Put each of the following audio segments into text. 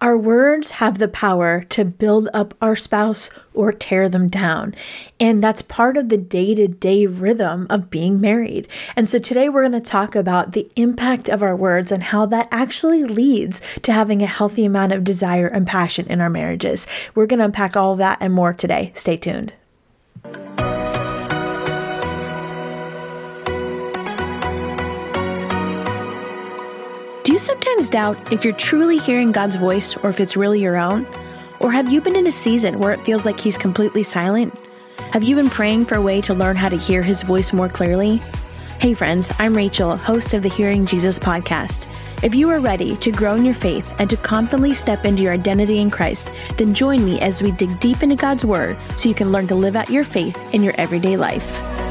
Our words have the power to build up our spouse or tear them down. And that's part of the day to day rhythm of being married. And so today we're going to talk about the impact of our words and how that actually leads to having a healthy amount of desire and passion in our marriages. We're going to unpack all of that and more today. Stay tuned. You sometimes doubt if you're truly hearing God's voice or if it's really your own? Or have you been in a season where it feels like He's completely silent? Have you been praying for a way to learn how to hear His voice more clearly? Hey, friends, I'm Rachael, host of the Hearing Jesus podcast. If you are ready to grow in your faith and to confidently step into your identity in Christ, then join me as we dig deep into God's Word so you can learn to live out your faith in your everyday life.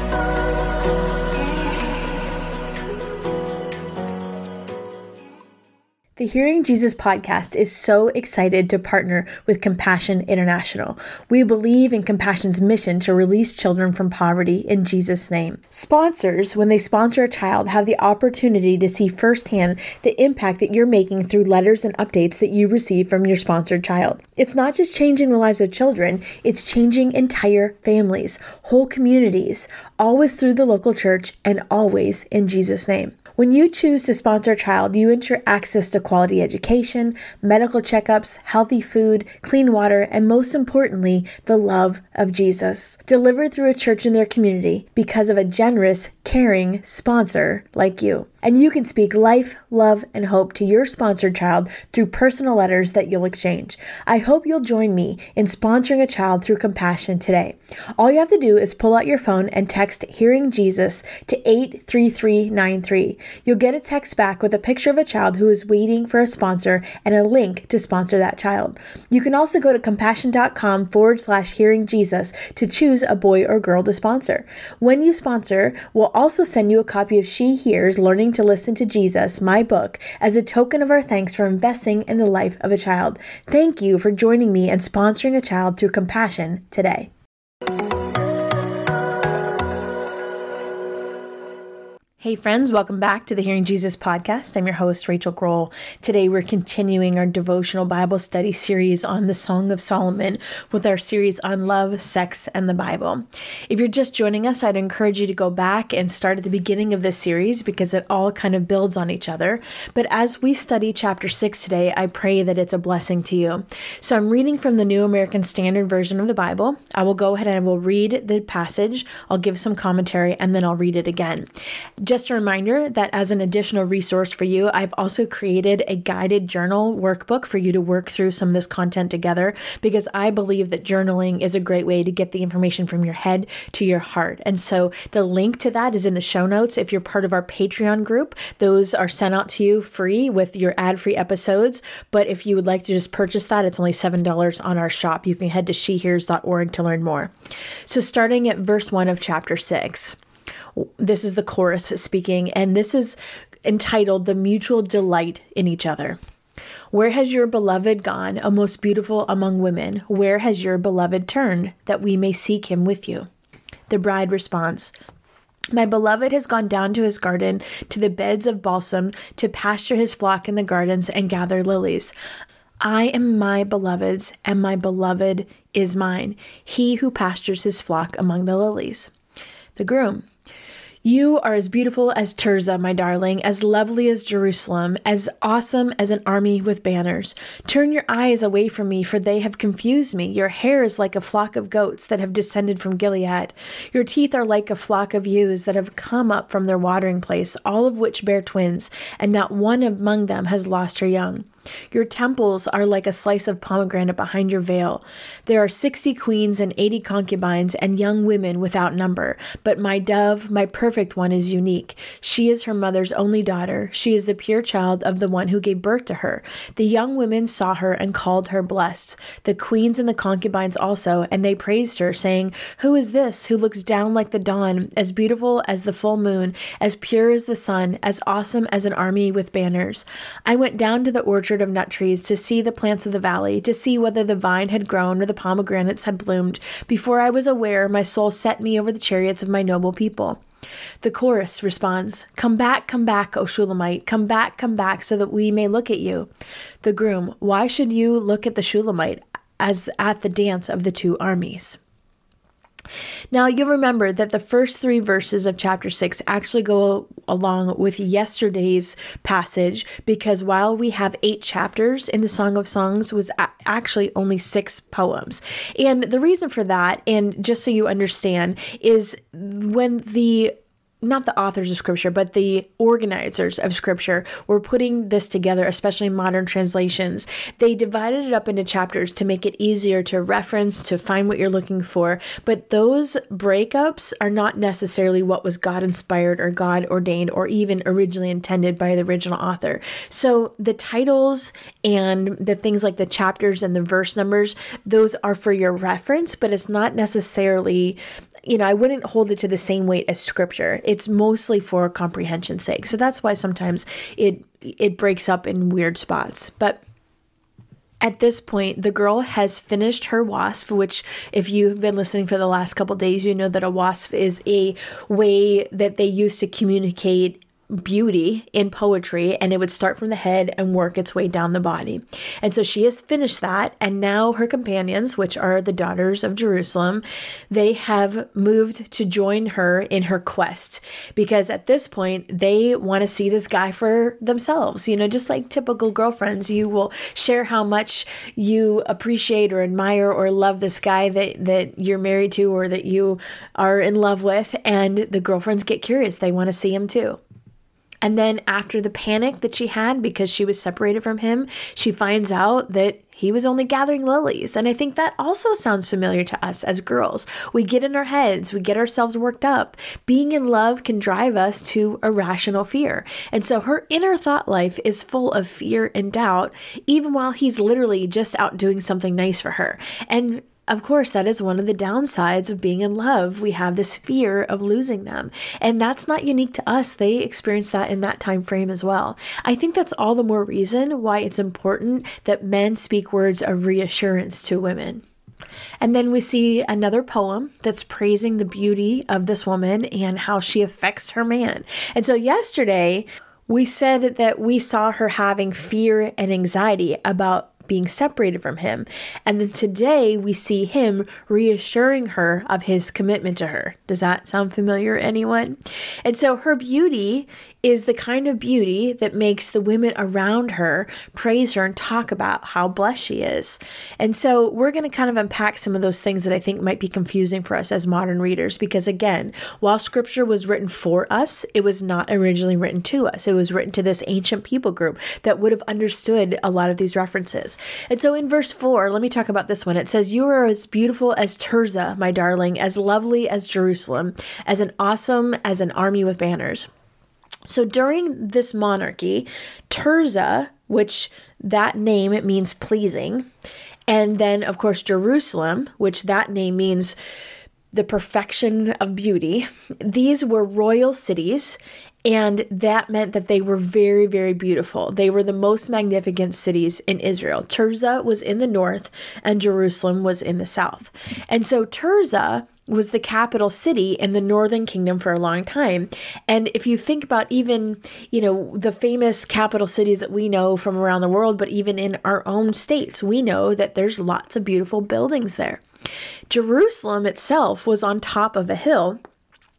The Hearing Jesus podcast is so excited to partner with Compassion International. We believe in Compassion's mission to release children from poverty in Jesus' name. Sponsors, when they sponsor a child, have the opportunity to see firsthand the impact that you're making through letters and updates that you receive from your sponsored child. It's not just changing the lives of children, it's changing entire families, whole communities, always through the local church and always in Jesus' name. When you choose to sponsor a child, you ensure access to quality education, medical checkups, healthy food, clean water, and most importantly, the love of Jesus, delivered through a church in their community because of a generous, caring sponsor like you. And you can speak life, love, and hope to your sponsored child through personal letters that you'll exchange. I hope you'll join me in sponsoring a child through compassion today. All you have to do is pull out your phone and text Hearing Jesus to 83393. You'll get a text back with a picture of a child who is waiting for a sponsor and a link to sponsor that child. You can also go to compassion.com forward slash hearing Jesus to choose a boy or girl to sponsor. When you sponsor, we'll also send you a copy of She Hears Learning to Listen to Jesus, my book, as a token of our thanks for investing in the life of a child. Thank you for joining me and sponsoring a child through compassion today. Hey, friends, welcome back to the Hearing Jesus podcast. I'm your host, Rachael Grohl. Today, we're continuing our devotional Bible study series on the Song of Solomon with our series on love, sex, and the Bible. If you're just joining us, I'd encourage you to go back and start at the beginning of this series because it all kind of builds on each other. But as we study chapter six today, I pray that it's a blessing to you. So I'm reading from the New American Standard Version of the Bible. I will go ahead and I will read the passage, I'll give some commentary, and then I'll read it again. Just a reminder that as an additional resource for you, I've also created a guided journal workbook for you to work through some of this content together because I believe that journaling is a great way to get the information from your head to your heart. And so the link to that is in the show notes. If you're part of our Patreon group, those are sent out to you free with your ad free episodes. But if you would like to just purchase that, it's only $7 on our shop. You can head to shehears.org to learn more. So starting at verse 1 of chapter 6. This is the chorus speaking, and this is entitled The Mutual Delight in Each Other. Where has your beloved gone, a most beautiful among women? Where has your beloved turned, that we may seek him with you? The bride responds, my beloved has gone down to his garden, to the beds of balsam, to pasture his flock in the gardens and gather lilies. I am my beloved's, and my beloved is mine, he who pastures his flock among the lilies. The groom, you are as beautiful as Tirzah, my darling, as lovely as Jerusalem, as awesome as an army with banners. Turn your eyes away from me, for they have confused me. Your hair is like a flock of goats that have descended from Gilead. Your teeth are like a flock of ewes that have come up from their watering place, all of which bear twins, and not one among them has lost her young. Your temples are like a slice of pomegranate behind your veil. There are sixty queens and eighty concubines and young women without number. But my dove, my perfect one, is unique. She is her mother's only daughter. She is the pure child of the one who gave birth to her. The young women saw her and called her blessed. The queens and the concubines also, and they praised her, saying, Who is this who looks down like the dawn, as beautiful as the full moon, as pure as the sun, as awesome as an army with banners? I went down to the orchard orchard of nut trees to see the plants of the valley, to see whether the vine had grown or the pomegranates had bloomed. Before I was aware, my soul set me over the chariots of my noble people. The chorus responds, Come back, come back, O Shulamite, come back, come back, so that we may look at you. The groom, Why should you look at the Shulamite as at the dance of the two armies? Now, you'll remember that the first three verses of chapter 6 actually go along with yesterday's passage because while we have eight chapters in the Song of Songs was actually only six poems. And the reason for that, and just so you understand, is when the not the authors of scripture, but the organizers of scripture were putting this together, especially modern translations. They divided it up into chapters to make it easier to reference, to find what you're looking for. But those breakups are not necessarily what was God inspired or God ordained or even originally intended by the original author. So the titles and the things like the chapters and the verse numbers, those are for your reference, but it's not necessarily you know, I wouldn't hold it to the same weight as scripture. It's mostly for comprehension's sake. So that's why sometimes it it breaks up in weird spots. But at this point, the girl has finished her wasf, which, if you've been listening for the last couple days, you know that a wasf is a way that they use to communicate beauty in poetry and it would start from the head and work its way down the body. And so she has finished that and now her companions, which are the daughters of Jerusalem, they have moved to join her in her quest because at this point they want to see this guy for themselves. You know, just like typical girlfriends, you will share how much you appreciate or admire or love this guy that that you're married to or that you are in love with and the girlfriends get curious. They want to see him too. And then, after the panic that she had because she was separated from him, she finds out that he was only gathering lilies. And I think that also sounds familiar to us as girls. We get in our heads, we get ourselves worked up. Being in love can drive us to irrational fear. And so her inner thought life is full of fear and doubt, even while he's literally just out doing something nice for her. And of course, that is one of the downsides of being in love. We have this fear of losing them. And that's not unique to us. They experience that in that time frame as well. I think that's all the more reason why it's important that men speak words of reassurance to women. And then we see another poem that's praising the beauty of this woman and how she affects her man. And so yesterday, we said that we saw her having fear and anxiety about being separated from him. And then today we see him reassuring her of his commitment to her. Does that sound familiar, anyone? And so her beauty is the kind of beauty that makes the women around her praise her and talk about how blessed she is. And so we're going to kind of unpack some of those things that I think might be confusing for us as modern readers because, again, while scripture was written for us, it was not originally written to us. It was written to this ancient people group that would have understood a lot of these references. And so in verse 4, let me talk about this one. It says, You are as beautiful as Tirzah, my darling, as lovely as Jerusalem, as an awesome as an army with banners. So during this monarchy, Tirzah, which that name it means pleasing, and then of course Jerusalem, which that name means the perfection of beauty. These were royal cities, and that meant that they were very, very beautiful. They were the most magnificent cities in Israel. Tirzah was in the north, and Jerusalem was in the south. And so Tirzah was the capital city in the northern kingdom for a long time. And if you think about even, you know, the famous capital cities that we know from around the world, but even in our own states, we know that there's lots of beautiful buildings there. Jerusalem itself was on top of a hill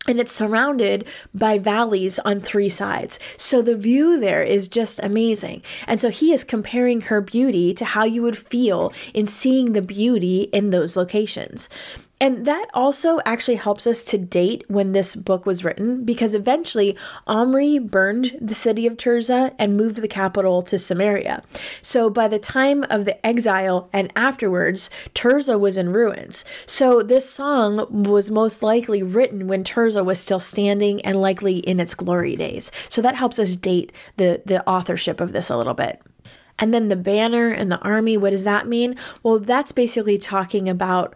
and it's surrounded by valleys on three sides. So the view there is just amazing. And so he is comparing her beauty to how you would feel in seeing the beauty in those locations. And that also actually helps us to date when this book was written because eventually Omri burned the city of Tirzah and moved the capital to Samaria. So by the time of the exile and afterwards, Tirzah was in ruins. So this song was most likely written when Tirzah was still standing and likely in its glory days. So that helps us date the, the authorship of this a little bit. And then the banner and the army, what does that mean? Well, that's basically talking about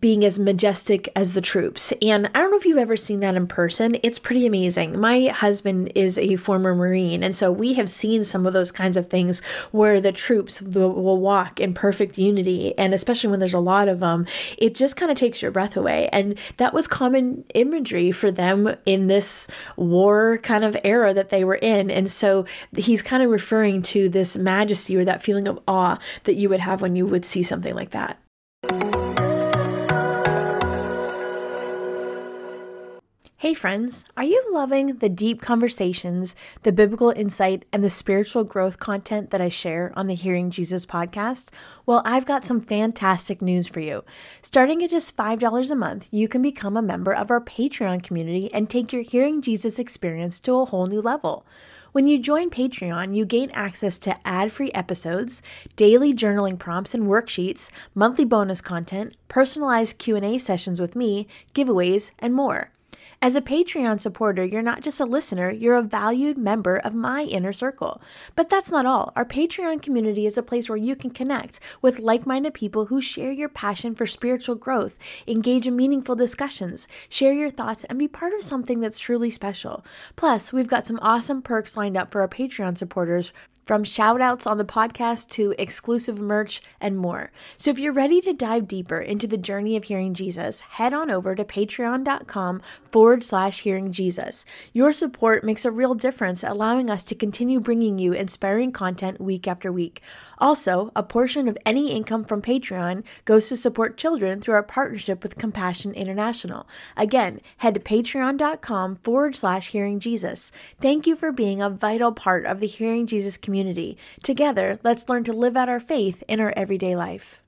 being as majestic as the troops. And I don't know if you've ever seen that in person. It's pretty amazing. My husband is a former Marine, and so we have seen some of those kinds of things where the troops will, walk in perfect unity. And especially when there's a lot of them, it just kind of takes your breath away. And that was common imagery for them in this war kind of era that they were in. And so he's kind of referring to this majesty or that feeling of awe that you would have when you would see something like that. Hey, friends, are you loving the deep conversations, the biblical insight, and the spiritual growth content that I share on the Hearing Jesus podcast? Well, I've got some fantastic news for you. Starting at just $5 a month, you can become a member of our Patreon community and take your Hearing Jesus experience to a whole new level. When you join Patreon, you gain access to ad-free episodes, daily journaling prompts and worksheets, monthly bonus content, personalized Q&A sessions with me, giveaways, and more. As a Patreon supporter, you're not just a listener, you're a valued member of my inner circle. But that's not all. Our Patreon community is a place where you can connect with like minded people who share your passion for spiritual growth, engage in meaningful discussions, share your thoughts, and be part of something that's truly special. Plus, we've got some awesome perks lined up for our Patreon supporters from shoutouts on the podcast to exclusive merch and more. So if you're ready to dive deeper into the journey of hearing Jesus, head on over to patreon.com forward slash hearing Jesus. Your support makes a real difference, allowing us to continue bringing you inspiring content week after week. Also, a portion of any income from Patreon goes to support children through our partnership with Compassion International. Again, head to patreon.com forward slash hearing Jesus. Thank you for being a vital part of the Hearing Jesus community community. Together, let's learn to live out our faith in our everyday life.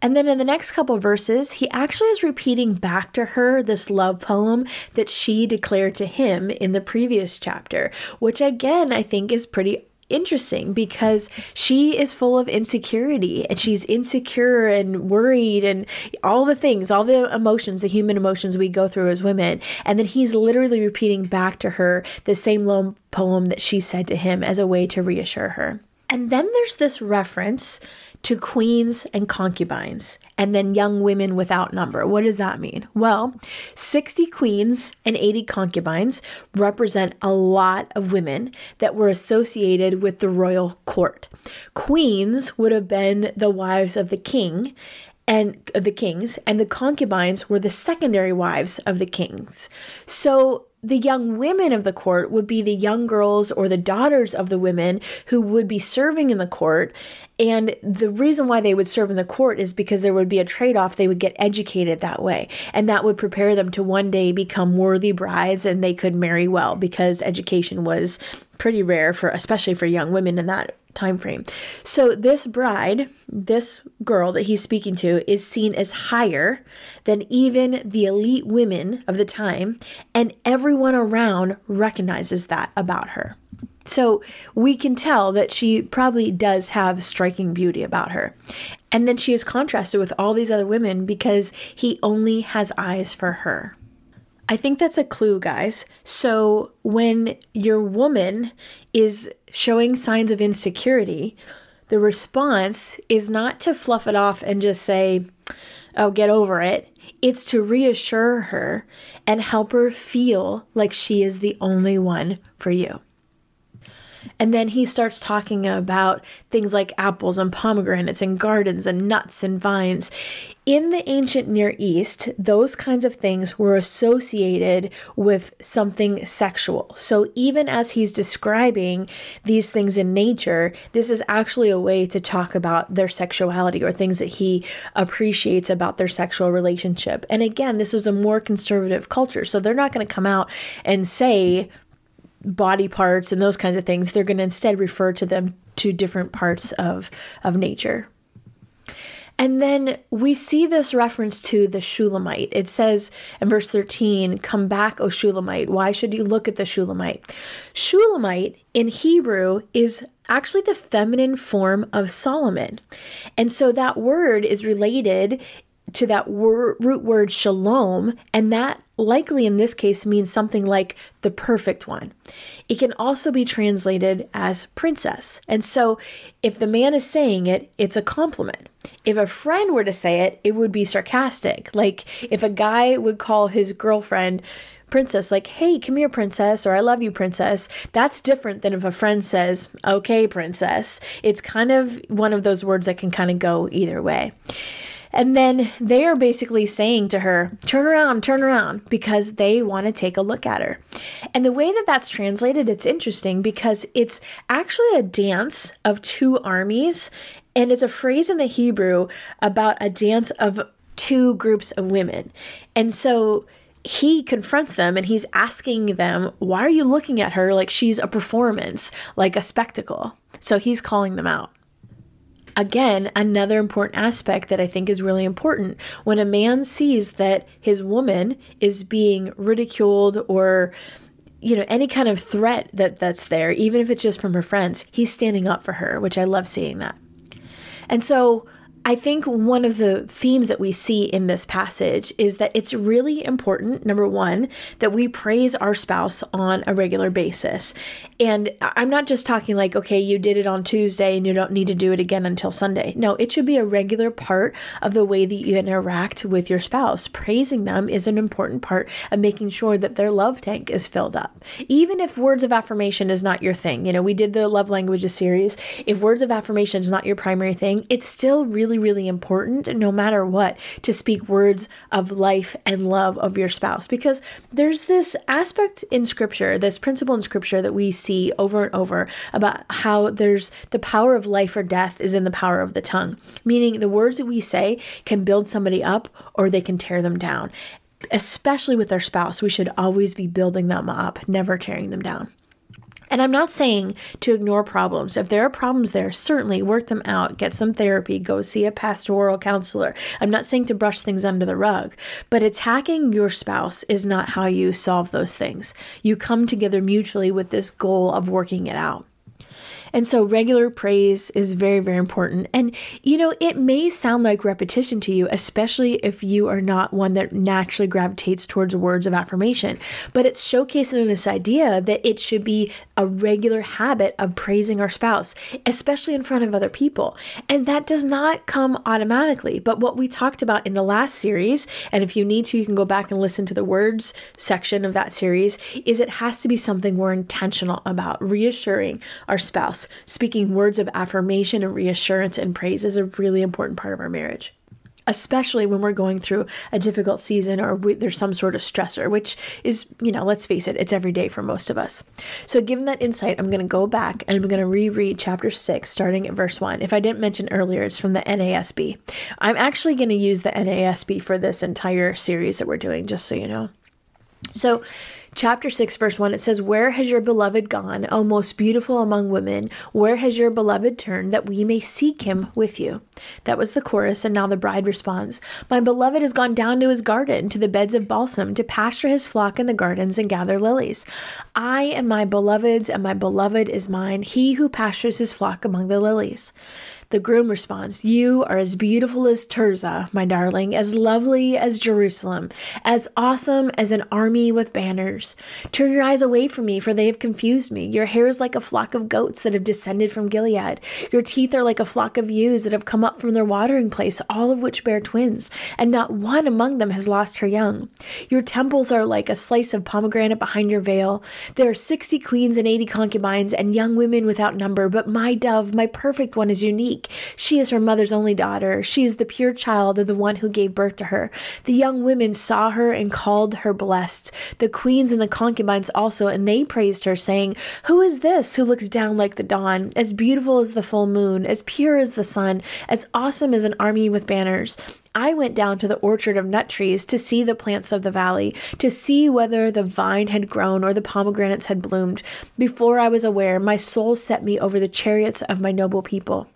And then in the next couple verses, he actually is repeating back to her this love poem that she declared to him in the previous chapter, which again I think is pretty interesting because she is full of insecurity and she's insecure and worried and all the things, all the emotions, the human emotions we go through as women. And then he's literally repeating back to her the same poem that she said to him as a way to reassure her. And then there's this reference to queens and concubines, and then young women without number. What does that mean? Well, 60 queens and 80 concubines represent a lot of women that were associated with the royal court. Queens would have been the wives of the king, and the kings, and the concubines were the secondary wives of the kings. So the young women of the court would be the young girls or the daughters of the women who would be serving in the court. And the reason why they would serve in the court is because there would be a trade off. They would get educated that way. And that would prepare them to one day become worthy brides and they could marry well because education was pretty rare for, especially for young women in that time frame. So this bride, this girl that he's speaking to is seen as higher than even the elite women of the time and everyone around recognizes that about her. So we can tell that she probably does have striking beauty about her. And then she is contrasted with all these other women because he only has eyes for her. I think that's a clue, guys. So when your woman is showing signs of insecurity, the response is not to fluff it off and just say, oh, get over it. It's to reassure her and help her feel like she is the only one for you. And then he starts talking about things like apples and pomegranates and gardens and nuts and vines. In the ancient Near East, those kinds of things were associated with something sexual. So even as he's describing these things in nature, this is actually a way to talk about their sexuality or things that he appreciates about their sexual relationship. And again, this was a more conservative culture. So they're not going to come out and say, body parts and those kinds of things. They're going to instead refer to them to different parts of, of nature. And then we see this reference to the Shulamite. It says in verse 13, Come back, O Shulamite. Why should you look at the Shulamite? Shulamite in Hebrew is actually the feminine form of Solomon. And so that word is related to that wor- root word shalom, and that likely in this case means something like the perfect one. It can also be translated as princess. And so if the man is saying it, it's a compliment. If a friend were to say it, it would be sarcastic. Like if a guy would call his girlfriend, princess, like, hey, come here, princess, or I love you, princess, that's different than if a friend says, okay, princess. It's kind of one of those words that can kind of go either way. And then they are basically saying to her, turn around, turn around, because they want to take a look at her. And the way that that's translated, it's interesting because it's actually a dance of two armies. And it's a phrase in the Hebrew about a dance of two groups of women. And so he confronts them and he's asking them, Why are you looking at her like she's a performance, like a spectacle? So he's calling them out again, another important aspect that I think is really important. When a man sees that his woman is being ridiculed or you know any kind of threat that that's there even if it's just from her friends he's standing up for her which i love seeing that and so I think one of the themes that we see in this passage is that it's really important, number one, that we praise our spouse on a regular basis. And I'm not just talking like, okay, you did it on Tuesday and you don't need to do it again until Sunday. No, it should be a regular part of the way that you interact with your spouse. Praising them is an important part of making sure that their love tank is filled up. Even if words of affirmation is not your thing, you know, we did the love languages series. If words of affirmation is not your primary thing, it's still really really, really important, no matter what, to speak words of life and love of your spouse. Because there's this aspect in scripture, this principle in scripture that we see over and over about how there's the power of life or death is in the power of the tongue, meaning the words that we say can build somebody up or they can tear them down. Especially with our spouse, we should always be building them up, never tearing them down. And I'm not saying to ignore problems. If there are problems there, certainly work them out, get some therapy, go see a pastoral counselor. I'm not saying to brush things under the rug, but attacking your spouse is not how you solve those things. You come together mutually with this goal of working it out. And so regular praise is very, very important. And, you know, it may sound like repetition to you, especially if you are not one that naturally gravitates towards words of affirmation. But it's showcasing this idea that it should be a regular habit of praising our spouse, especially in front of other people. And that does not come automatically. But what we talked about in the last series, and if you need to, you can go back and listen to the words section of that series, is it has to be something we're intentional about, reassuring our spouse speaking words of affirmation and reassurance and praise is a really important part of our marriage especially when we're going through a difficult season or we, there's some sort of stressor, which is, you know, let's face it, it's every day for most of us. So, given that insight, I'm going to go back and I'm going to reread chapter 6, starting at verse 1. If I didn't mention earlier, it's from the NASB. I'm actually going to use the NASB for this entire series that we're doing, just so you know. So, chapter 6, verse 1, it says, Where has your beloved gone, O most beautiful among women? Where has your beloved turned, that we may seek him with you? That was the chorus, and now the bride responds, My beloved has gone down to his garden, to the beds of balsam, to pasture his flock in the gardens and gather lilies. I am my beloved's, and my beloved is mine, he who pastures his flock among the lilies. The groom responds, You are as beautiful as Tirzah, my darling, as lovely as Jerusalem, as awesome as an army with banners. Turn your eyes away from me, for they have confused me. Your hair is like a flock of goats that have descended from Gilead. Your teeth are like a flock of ewes that have come up from their watering place, all of which bear twins, and not one among them has lost her young. Your temples are like a slice of pomegranate behind your veil. There are sixty queens and eighty concubines, and young women without number, but my dove, my perfect one, is unique. She is her mother's only daughter. She is the pure child of the one who gave birth to her. The young women saw her and called her blessed. The queens and the concubines also, and they praised her, saying, Who is this who looks down like the dawn, as beautiful as the full moon, as pure as the sun, as awesome as an army with banners? I went down to the orchard of nut trees to see the plants of the valley, to see whether the vine had grown or the pomegranates had bloomed. Before I was aware, my soul set me over the chariots of my noble people.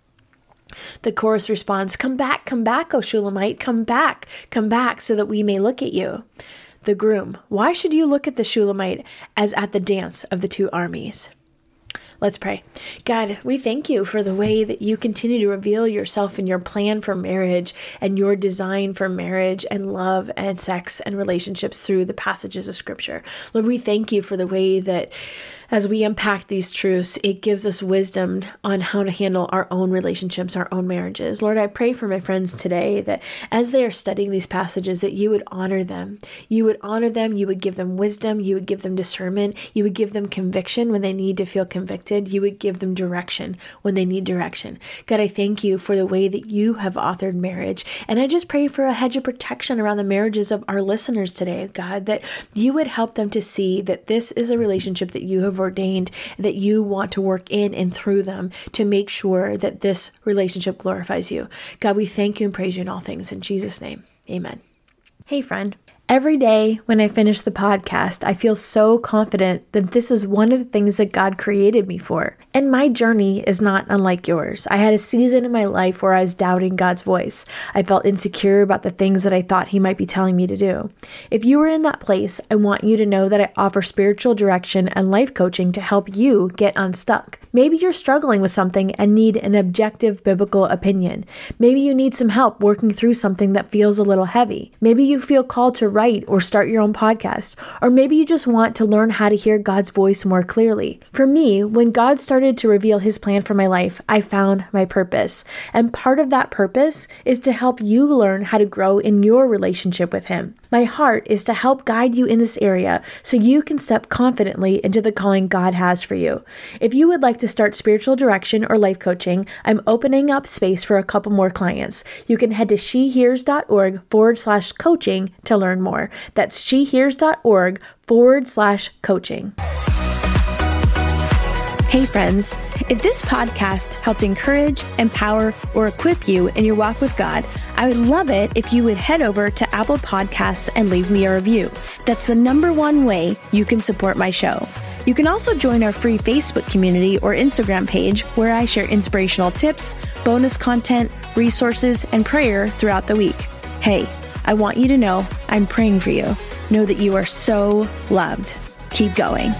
The chorus responds, Come back, come back, O Shulamite, come back, come back, so that we may look at you. The groom, Why should you look at the Shulamite as at the dance of the two armies? Let's pray. God, we thank you for the way that you continue to reveal yourself in your plan for marriage and your design for marriage and love and sex and relationships through the passages of Scripture. Lord, we thank you for the way that as we unpack these truths, it gives us wisdom on how to handle our own relationships, our own marriages. Lord, I pray for my friends today that as they are studying these passages, that you would honor them. You would honor them. You would give them wisdom. You would give them discernment. You would give them conviction when they need to feel convicted. You would give them direction when they need direction. God, I thank you for the way that you have authored marriage. And I just pray for a hedge of protection around the marriages of our listeners today, God, that you would help them to see that this is a relationship that you have have ordained that you want to work in and through them to make sure that this relationship glorifies you. God, we thank you and praise you in all things. In Jesus' name, amen. Hey, friend. Every day when I finish the podcast, I feel so confident that this is one of the things that God created me for. And my journey is not unlike yours. I had a season in my life where I was doubting God's voice. I felt insecure about the things that I thought He might be telling me to do. If you are in that place, I want you to know that I offer spiritual direction and life coaching to help you get unstuck. Maybe you're struggling with something and need an objective biblical opinion. Maybe you need some help working through something that feels a little heavy. Maybe you feel called to write or start your own podcast. Or maybe you just want to learn how to hear God's voice more clearly. For me, when God started to reveal his plan for my life, I found my purpose. And part of that purpose is to help you learn how to grow in your relationship with him. My heart is to help guide you in this area so you can step confidently into the calling God has for you. If you would like to start spiritual direction or life coaching, I'm opening up space for a couple more clients. You can head to shehears.org forward slash coaching to learn more more. That's shehears.org forward slash coaching. Hey, friends. If this podcast helped encourage, empower, or equip you in your walk with God, I would love it if you would head over to Apple Podcasts and leave me a review. That's the number one way you can support my show. You can also join our free Facebook community or Instagram page where I share inspirational tips, bonus content, resources, and prayer throughout the week. Hey, I want you to know I'm praying for you. Know that you are so loved. Keep going.